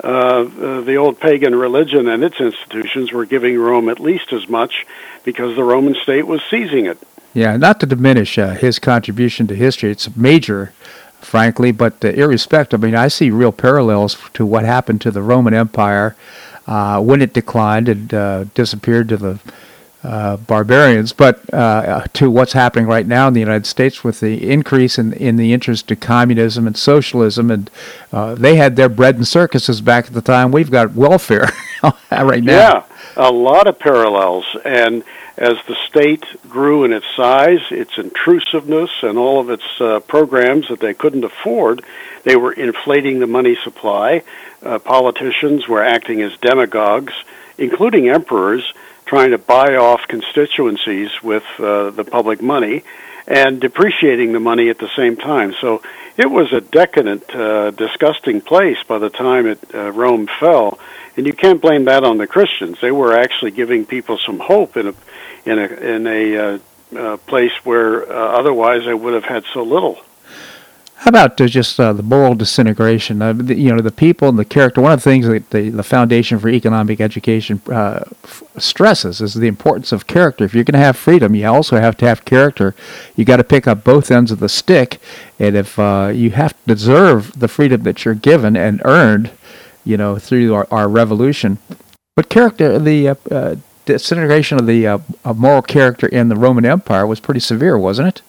uh, uh, the old pagan religion and its institutions were giving Rome at least as much because the Roman state was seizing it. Yeah, not to diminish uh, his contribution to history, it's major, frankly, but uh, irrespective, I mean, I see real parallels to what happened to the Roman Empire uh, when it declined and uh, disappeared to the uh, barbarians, but uh, to what's happening right now in the United States with the increase in, in the interest to communism and socialism. And uh, they had their bread and circuses back at the time. We've got welfare right now. Yeah, a lot of parallels. And as the state grew in its size, its intrusiveness, and all of its uh, programs that they couldn't afford, they were inflating the money supply. Uh, politicians were acting as demagogues, including emperors trying to buy off constituencies with uh, the public money and depreciating the money at the same time. So it was a decadent, uh, disgusting place by the time it, uh, Rome fell. And you can't blame that on the Christians. They were actually giving people some hope in a in a in a uh, uh, place where uh, otherwise they would have had so little. How about uh, just uh, the moral disintegration? Uh, the, you know, the people and the character. One of the things that the, the Foundation for Economic Education uh, f- stresses is the importance of character. If you're going to have freedom, you also have to have character. You got to pick up both ends of the stick, and if uh, you have to deserve the freedom that you're given and earned, you know, through our, our revolution. But character, the uh, disintegration of the moral character in the Roman Empire was pretty severe, wasn't it?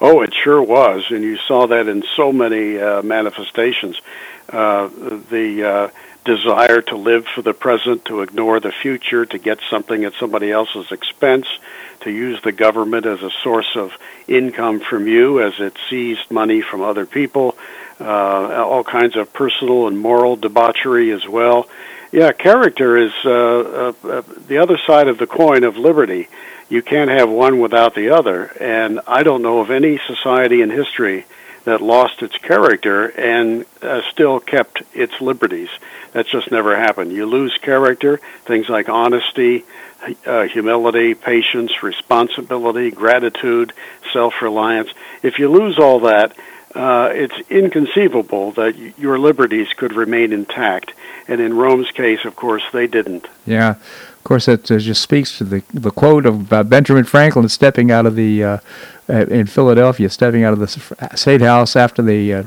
Oh, it sure was, and you saw that in so many uh, manifestations. Uh, the uh, desire to live for the present, to ignore the future, to get something at somebody else's expense, to use the government as a source of income from you as it seized money from other people, uh, all kinds of personal and moral debauchery as well. Yeah, character is uh, uh, uh, the other side of the coin of liberty. You can't have one without the other, and I don't know of any society in history that lost its character and uh, still kept its liberties. That's just never happened. You lose character, things like honesty, uh, humility, patience, responsibility, gratitude, self-reliance. If you lose all that, uh, it's inconceivable that y- your liberties could remain intact. And in Rome's case, of course, they didn't. Yeah, of course, that uh, just speaks to the the quote of uh, Benjamin Franklin stepping out of the uh, uh in Philadelphia, stepping out of the state house after the uh,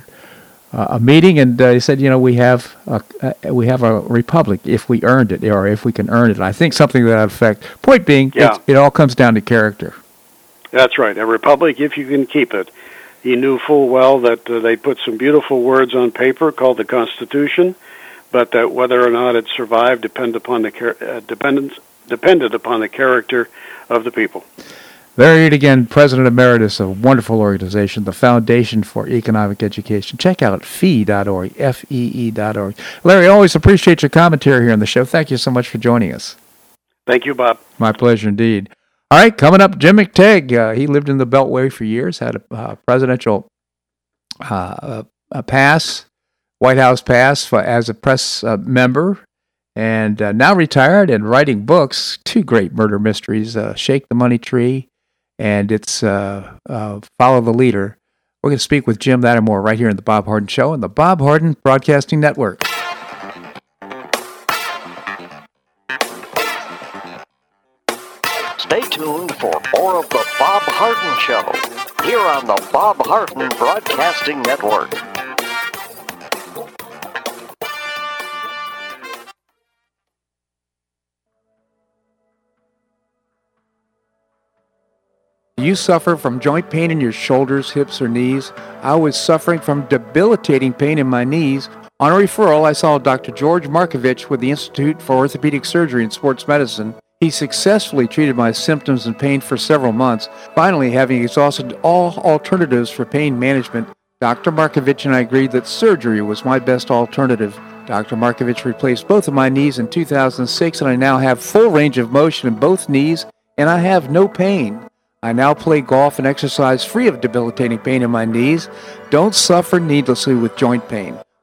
uh, a meeting, and he said, "You know, we have a, we have a republic if we earned it, or if we can earn it." I think something to that effect. Point being, yeah. it all comes down to character. That's right. A republic, if you can keep it. He knew full well that they put some beautiful words on paper called the Constitution but that whether or not it survived depend upon the uh, dependence depended upon the character of the people. There it again, President Emeritus of a wonderful organization, the Foundation for Economic Education. Check out fee.org, F-E-E.org. Larry, always appreciate your commentary here on the show. Thank you so much for joining us. Thank you, Bob. My pleasure indeed. All right, coming up, Jim McTague. Uh, he lived in the Beltway for years, had a uh, presidential uh, pass White House pass for, as a press uh, member and uh, now retired and writing books. Two great murder mysteries uh, Shake the Money Tree and it's Follow the Leader. We're going to speak with Jim that and more right here in The Bob Harden Show on the Bob Harden Broadcasting Network. Stay tuned for more of The Bob Harden Show here on the Bob Harden Broadcasting Network. you suffer from joint pain in your shoulders, hips, or knees? I was suffering from debilitating pain in my knees. On a referral, I saw Dr. George Markovich with the Institute for Orthopedic Surgery and Sports Medicine. He successfully treated my symptoms and pain for several months. Finally, having exhausted all alternatives for pain management, Dr. Markovich and I agreed that surgery was my best alternative. Dr. Markovich replaced both of my knees in 2006, and I now have full range of motion in both knees, and I have no pain. I now play golf and exercise free of debilitating pain in my knees. Don't suffer needlessly with joint pain.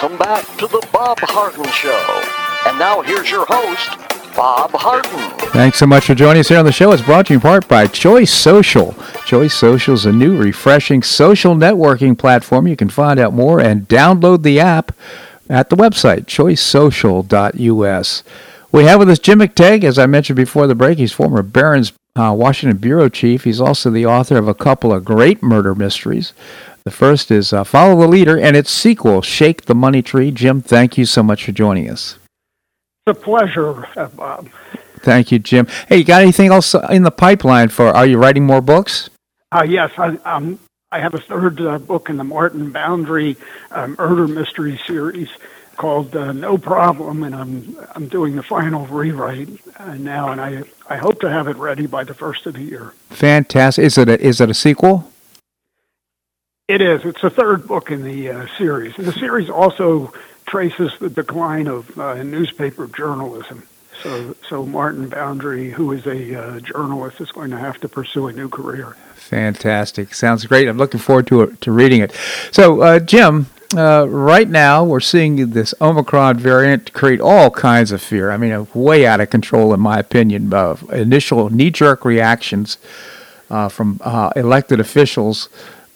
Welcome back to the Bob Harden Show. And now here's your host, Bob Harden. Thanks so much for joining us here on the show. It's brought to you in part by Choice Social. Choice Social is a new, refreshing social networking platform. You can find out more and download the app at the website, choicesocial.us. We have with us Jim McTague, As I mentioned before the break, he's former Barron's uh, Washington bureau chief. He's also the author of a couple of great murder mysteries. The first is uh, Follow the Leader and its sequel, Shake the Money Tree. Jim, thank you so much for joining us. It's a pleasure, uh, Bob. Thank you, Jim. Hey, you got anything else in the pipeline for? Are you writing more books? Uh, yes, I, um, I have a third uh, book in the Martin Boundary uh, murder mystery series called uh, No Problem, and I'm I'm doing the final rewrite uh, now, and I I hope to have it ready by the first of the year. Fantastic! Is it a, is it a sequel? It is. It's the third book in the uh, series, and the series also traces the decline of uh, newspaper journalism. So, so Martin Boundary, who is a uh, journalist, is going to have to pursue a new career. Fantastic. Sounds great. I'm looking forward to to reading it. So, uh, Jim, uh, right now we're seeing this Omicron variant create all kinds of fear. I mean, way out of control, in my opinion. Uh, initial knee-jerk reactions uh, from uh, elected officials.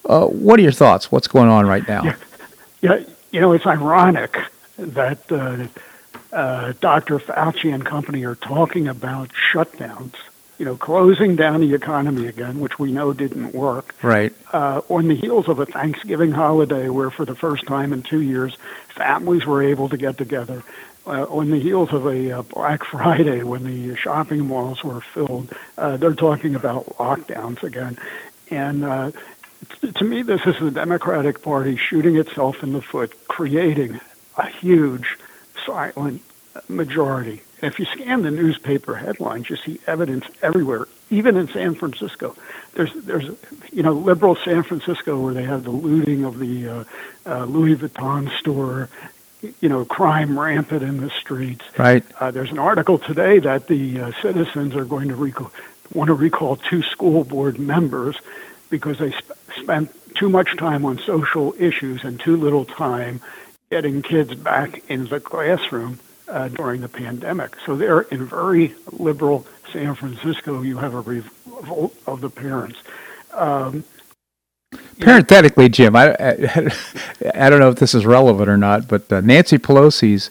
Uh, what are your thoughts? What's going on right now? Yeah, yeah you know, it's ironic that Dr. Fauci and company are talking about shutdowns you know, closing down the economy again, which we know didn't work. Right. Uh, on the heels of a Thanksgiving holiday where, for the first time in two years, families were able to get together. Uh, on the heels of a uh, Black Friday when the shopping malls were filled, uh, they're talking about lockdowns again. And uh, to me, this is the Democratic Party shooting itself in the foot, creating a huge silent majority if you scan the newspaper headlines, you see evidence everywhere, even in San Francisco. There's, there's, you know, liberal San Francisco where they have the looting of the uh, uh, Louis Vuitton store, you know, crime rampant in the streets. Right. Uh, there's an article today that the uh, citizens are going to recall, want to recall two school board members because they sp- spent too much time on social issues and too little time getting kids back in the classroom uh, during the pandemic. So there, in very liberal San Francisco, you have a revolt of the parents. Um, Parenthetically, Jim, I, I, I, don't know if this is relevant or not, but uh, Nancy Pelosi's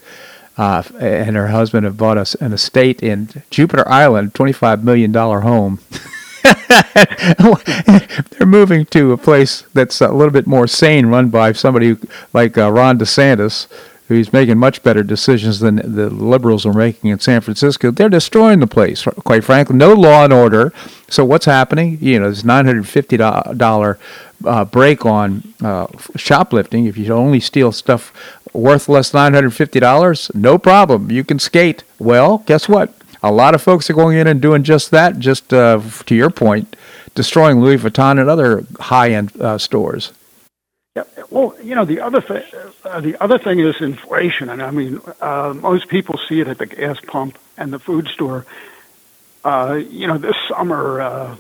uh, and her husband have bought us an estate in Jupiter Island, $25 million home. They're moving to a place that's a little bit more sane, run by somebody like uh, Ron DeSantis, who's making much better decisions than the liberals are making in San Francisco. They're destroying the place, quite frankly. No law and order. So what's happening? You know, this $950 uh, break on uh, shoplifting. If you only steal stuff worth less than $950, no problem. You can skate. Well, guess what? A lot of folks are going in and doing just that, just uh, to your point, destroying Louis Vuitton and other high-end uh, stores. Yeah, well, you know the other thing, uh, the other thing is inflation, and I mean uh, most people see it at the gas pump and the food store. Uh, you know, this summer uh,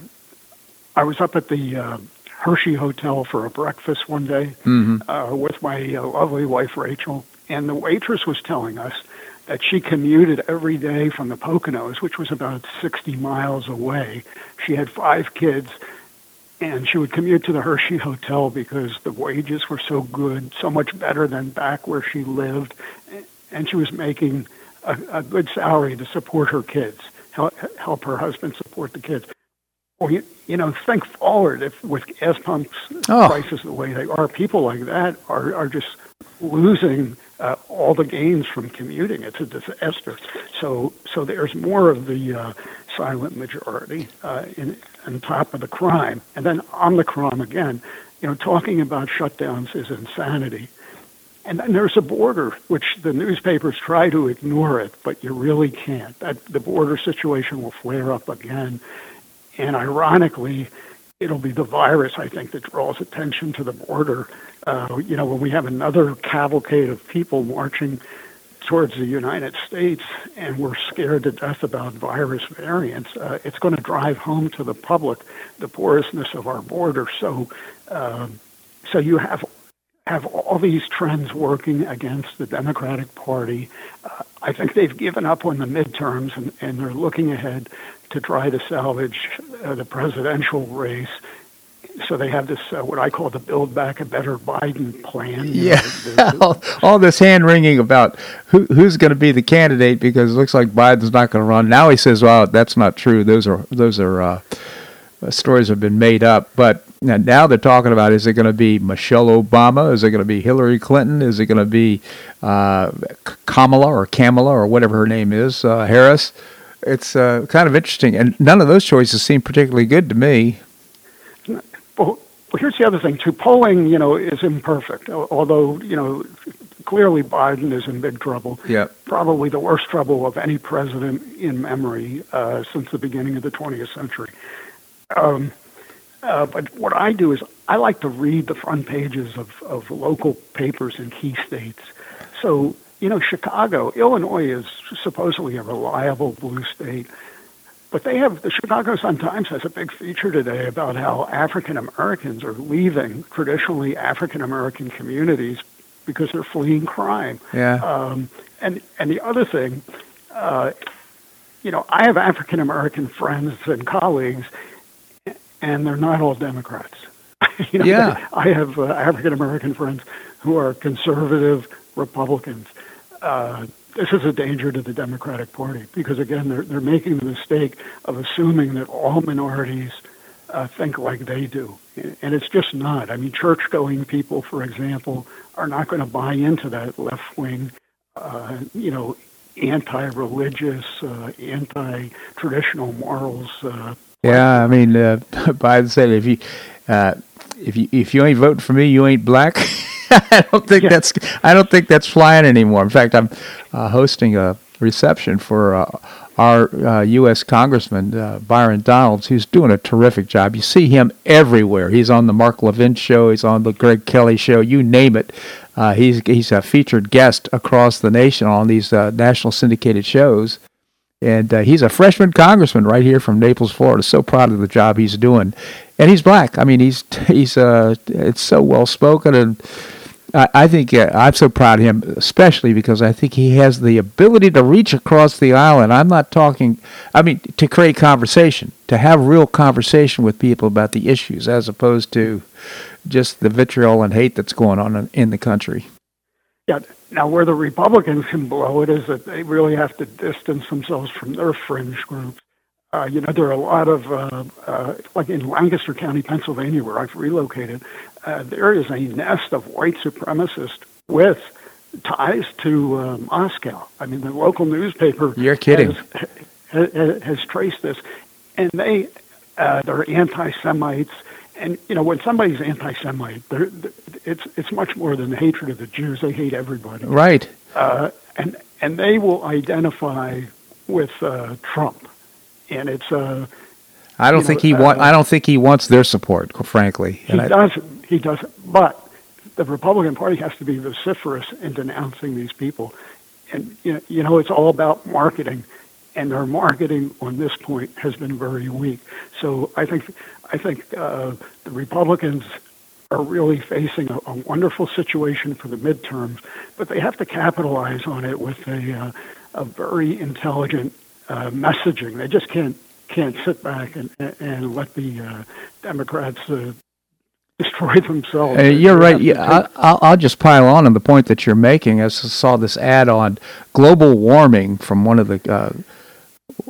I was up at the uh, Hershey Hotel for a breakfast one day mm-hmm. uh, with my uh, lovely wife Rachel, and the waitress was telling us that she commuted every day from the Poconos, which was about 60 miles away. She had five kids and she would commute to the Hershey Hotel because the wages were so good, so much better than back where she lived, and she was making a, a good salary to support her kids, help, help her husband support the kids. Well, you, you know, think forward if with gas pumps oh. prices the way they are, people like that are are just losing uh, all the gains from commuting. It's a disaster. So so there's more of the uh, silent majority uh, in, on top of the crime. And then on the crime again, you know, talking about shutdowns is insanity. And then there's a border, which the newspapers try to ignore it, but you really can't. That the border situation will flare up again, and ironically, it'll be the virus I think that draws attention to the border. Uh, you know, when we have another cavalcade of people marching towards the United States and we're scared to death about virus variants, uh, it's going to drive home to the public the porousness of our border. So, uh, so you have have all these trends working against the Democratic Party. Uh, I think they've given up on the midterms and, and they're looking ahead to try to salvage uh, the presidential race. So they have this uh, what I call the Build Back a Better Biden plan. Yeah, know, all, all, this hand wringing about who, who's going to be the candidate because it looks like Biden's not going to run. Now he says, "Well, that's not true. Those are those are uh, stories have been made up." But now they're talking about: is it going to be Michelle Obama? Is it going to be Hillary Clinton? Is it going to be uh, Kamala or Kamala or whatever her name is, uh, Harris? It's uh, kind of interesting, and none of those choices seem particularly good to me. Well, here's the other thing too. Polling, you know, is imperfect. Although, you know, clearly Biden is in big trouble. Yeah. Probably the worst trouble of any president in memory uh, since the beginning of the 20th century. Um, uh, but what I do is I like to read the front pages of, of local papers in key states. So, you know, Chicago, Illinois is supposedly a reliable blue state. But they have the Chicago Sun Times has a big feature today about how African Americans are leaving traditionally African American communities because they're fleeing crime. Yeah. Um, and and the other thing, uh, you know, I have African American friends and colleagues, and they're not all Democrats. you know, yeah. I have uh, African American friends who are conservative Republicans. Uh, this is a danger to the Democratic Party because again they're they're making the mistake of assuming that all minorities uh, think like they do, and it's just not. I mean, church-going people, for example, are not going to buy into that left-wing, uh, you know, anti-religious, uh, anti-traditional morals. Uh, yeah, I mean, uh, Biden said if you uh, if you if you ain't voting for me, you ain't black. I don't think yeah. that's I don't think that's flying anymore. In fact, I'm uh, hosting a reception for uh, our U.S. Uh, Congressman uh, Byron Donalds, who's doing a terrific job. You see him everywhere. He's on the Mark Levin show. He's on the Greg Kelly show. You name it. Uh, he's he's a featured guest across the nation on these national syndicated shows. And uh, he's a freshman congressman right here from Naples, Florida. So proud of the job he's doing, and he's black. I mean, he's he's uh, it's so well spoken, and I, I think uh, I'm so proud of him, especially because I think he has the ability to reach across the aisle. And I'm not talking, I mean, to create conversation, to have real conversation with people about the issues, as opposed to just the vitriol and hate that's going on in, the country. Yeah. Now, where the Republicans can blow it is that they really have to distance themselves from their fringe groups. Uh, you know, there are a lot of, uh, uh, like in Lancaster County, Pennsylvania, where I've relocated, uh, there is a nest of white supremacists with ties to uh, Moscow. I mean, the local newspaper. You're kidding. Has, has, has traced this, and they uh, they're anti-Semites and you know when somebody's anti-Semite, they're, it's it's much more than the hatred of the Jews. They hate everybody. Right. Uh, and and they will identify with uh, Trump, and it's a. I don't think know, he. Uh, I don't think he wants their support, frankly. He I, doesn't. He doesn't. But the Republican Party has to be vociferous in denouncing these people, and you know, you know it's all about marketing and their marketing on this point has been very weak. So I think I think uh, the Republicans are really facing a, a, wonderful situation for the midterms, but they have to capitalize on it with a uh, a very intelligent uh, messaging. They just can't can't sit back and and let the uh, Democrats uh, destroy themselves. Uh, you're right. Yeah, I, will just pile on on the point that you're making. I saw this ad on global warming from one of the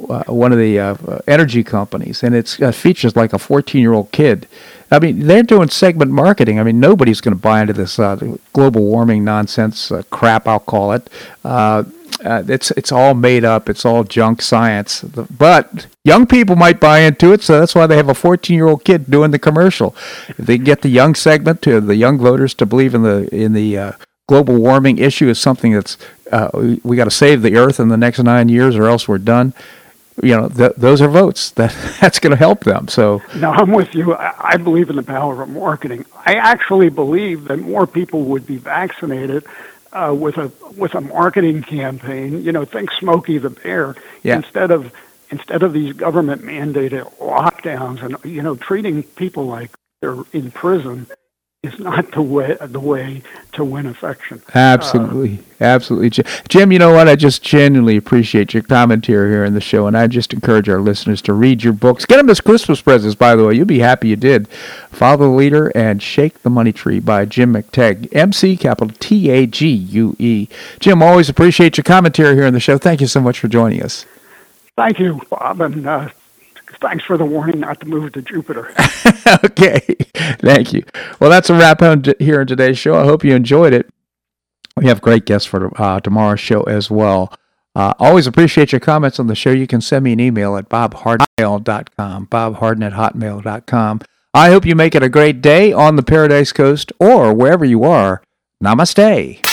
uh, uh, one of the uh, energy companies, and it uh, features like a 14 year old kid. I mean, they're doing segment marketing. I mean, nobody's going to buy into this uh, global warming nonsense uh, crap. I'll call it. Uh, it's it's all made up. It's all junk science. But young people might buy into it, so that's why they have a 14 year old kid doing the commercial. If they get the young segment to the young voters to believe in the in the global warming issue is something that's uh, we, we got to save the earth in the next nine years or else we're done. You know th- those are votes. That that's going to help them so. No i'm with you. I, I believe in the power of marketing. I actually believe that more people would be vaccinated uh, with a with a marketing campaign you know think smokey the bear yeah. instead of instead of these government mandated lockdowns and you know treating people like they're in prison is not the way the way to win affection. Absolutely, uh, absolutely, Jim. You know what? I just genuinely appreciate your commentary here in the show, and I just encourage our listeners to read your books. Get them as Christmas presents, by the way. You'll be happy you did. Follow the Leader and Shake the Money Tree by Jim McTague. M C capital T A G U E. Jim, always appreciate your commentary here in the show. Thank you so much for joining us. Thank you, Bob, and uh, thanks for the warning not to move to Jupiter. okay, thank you. Well, that's a wrap on here in today's show. I hope you enjoyed it. We have great guests for uh, tomorrow's show as well. Uh, always appreciate your comments on the show. You can send me an email at bobharden.com, bobharden at hotmail.com. I hope you make it a great day on the Paradise Coast or wherever you are. Namaste.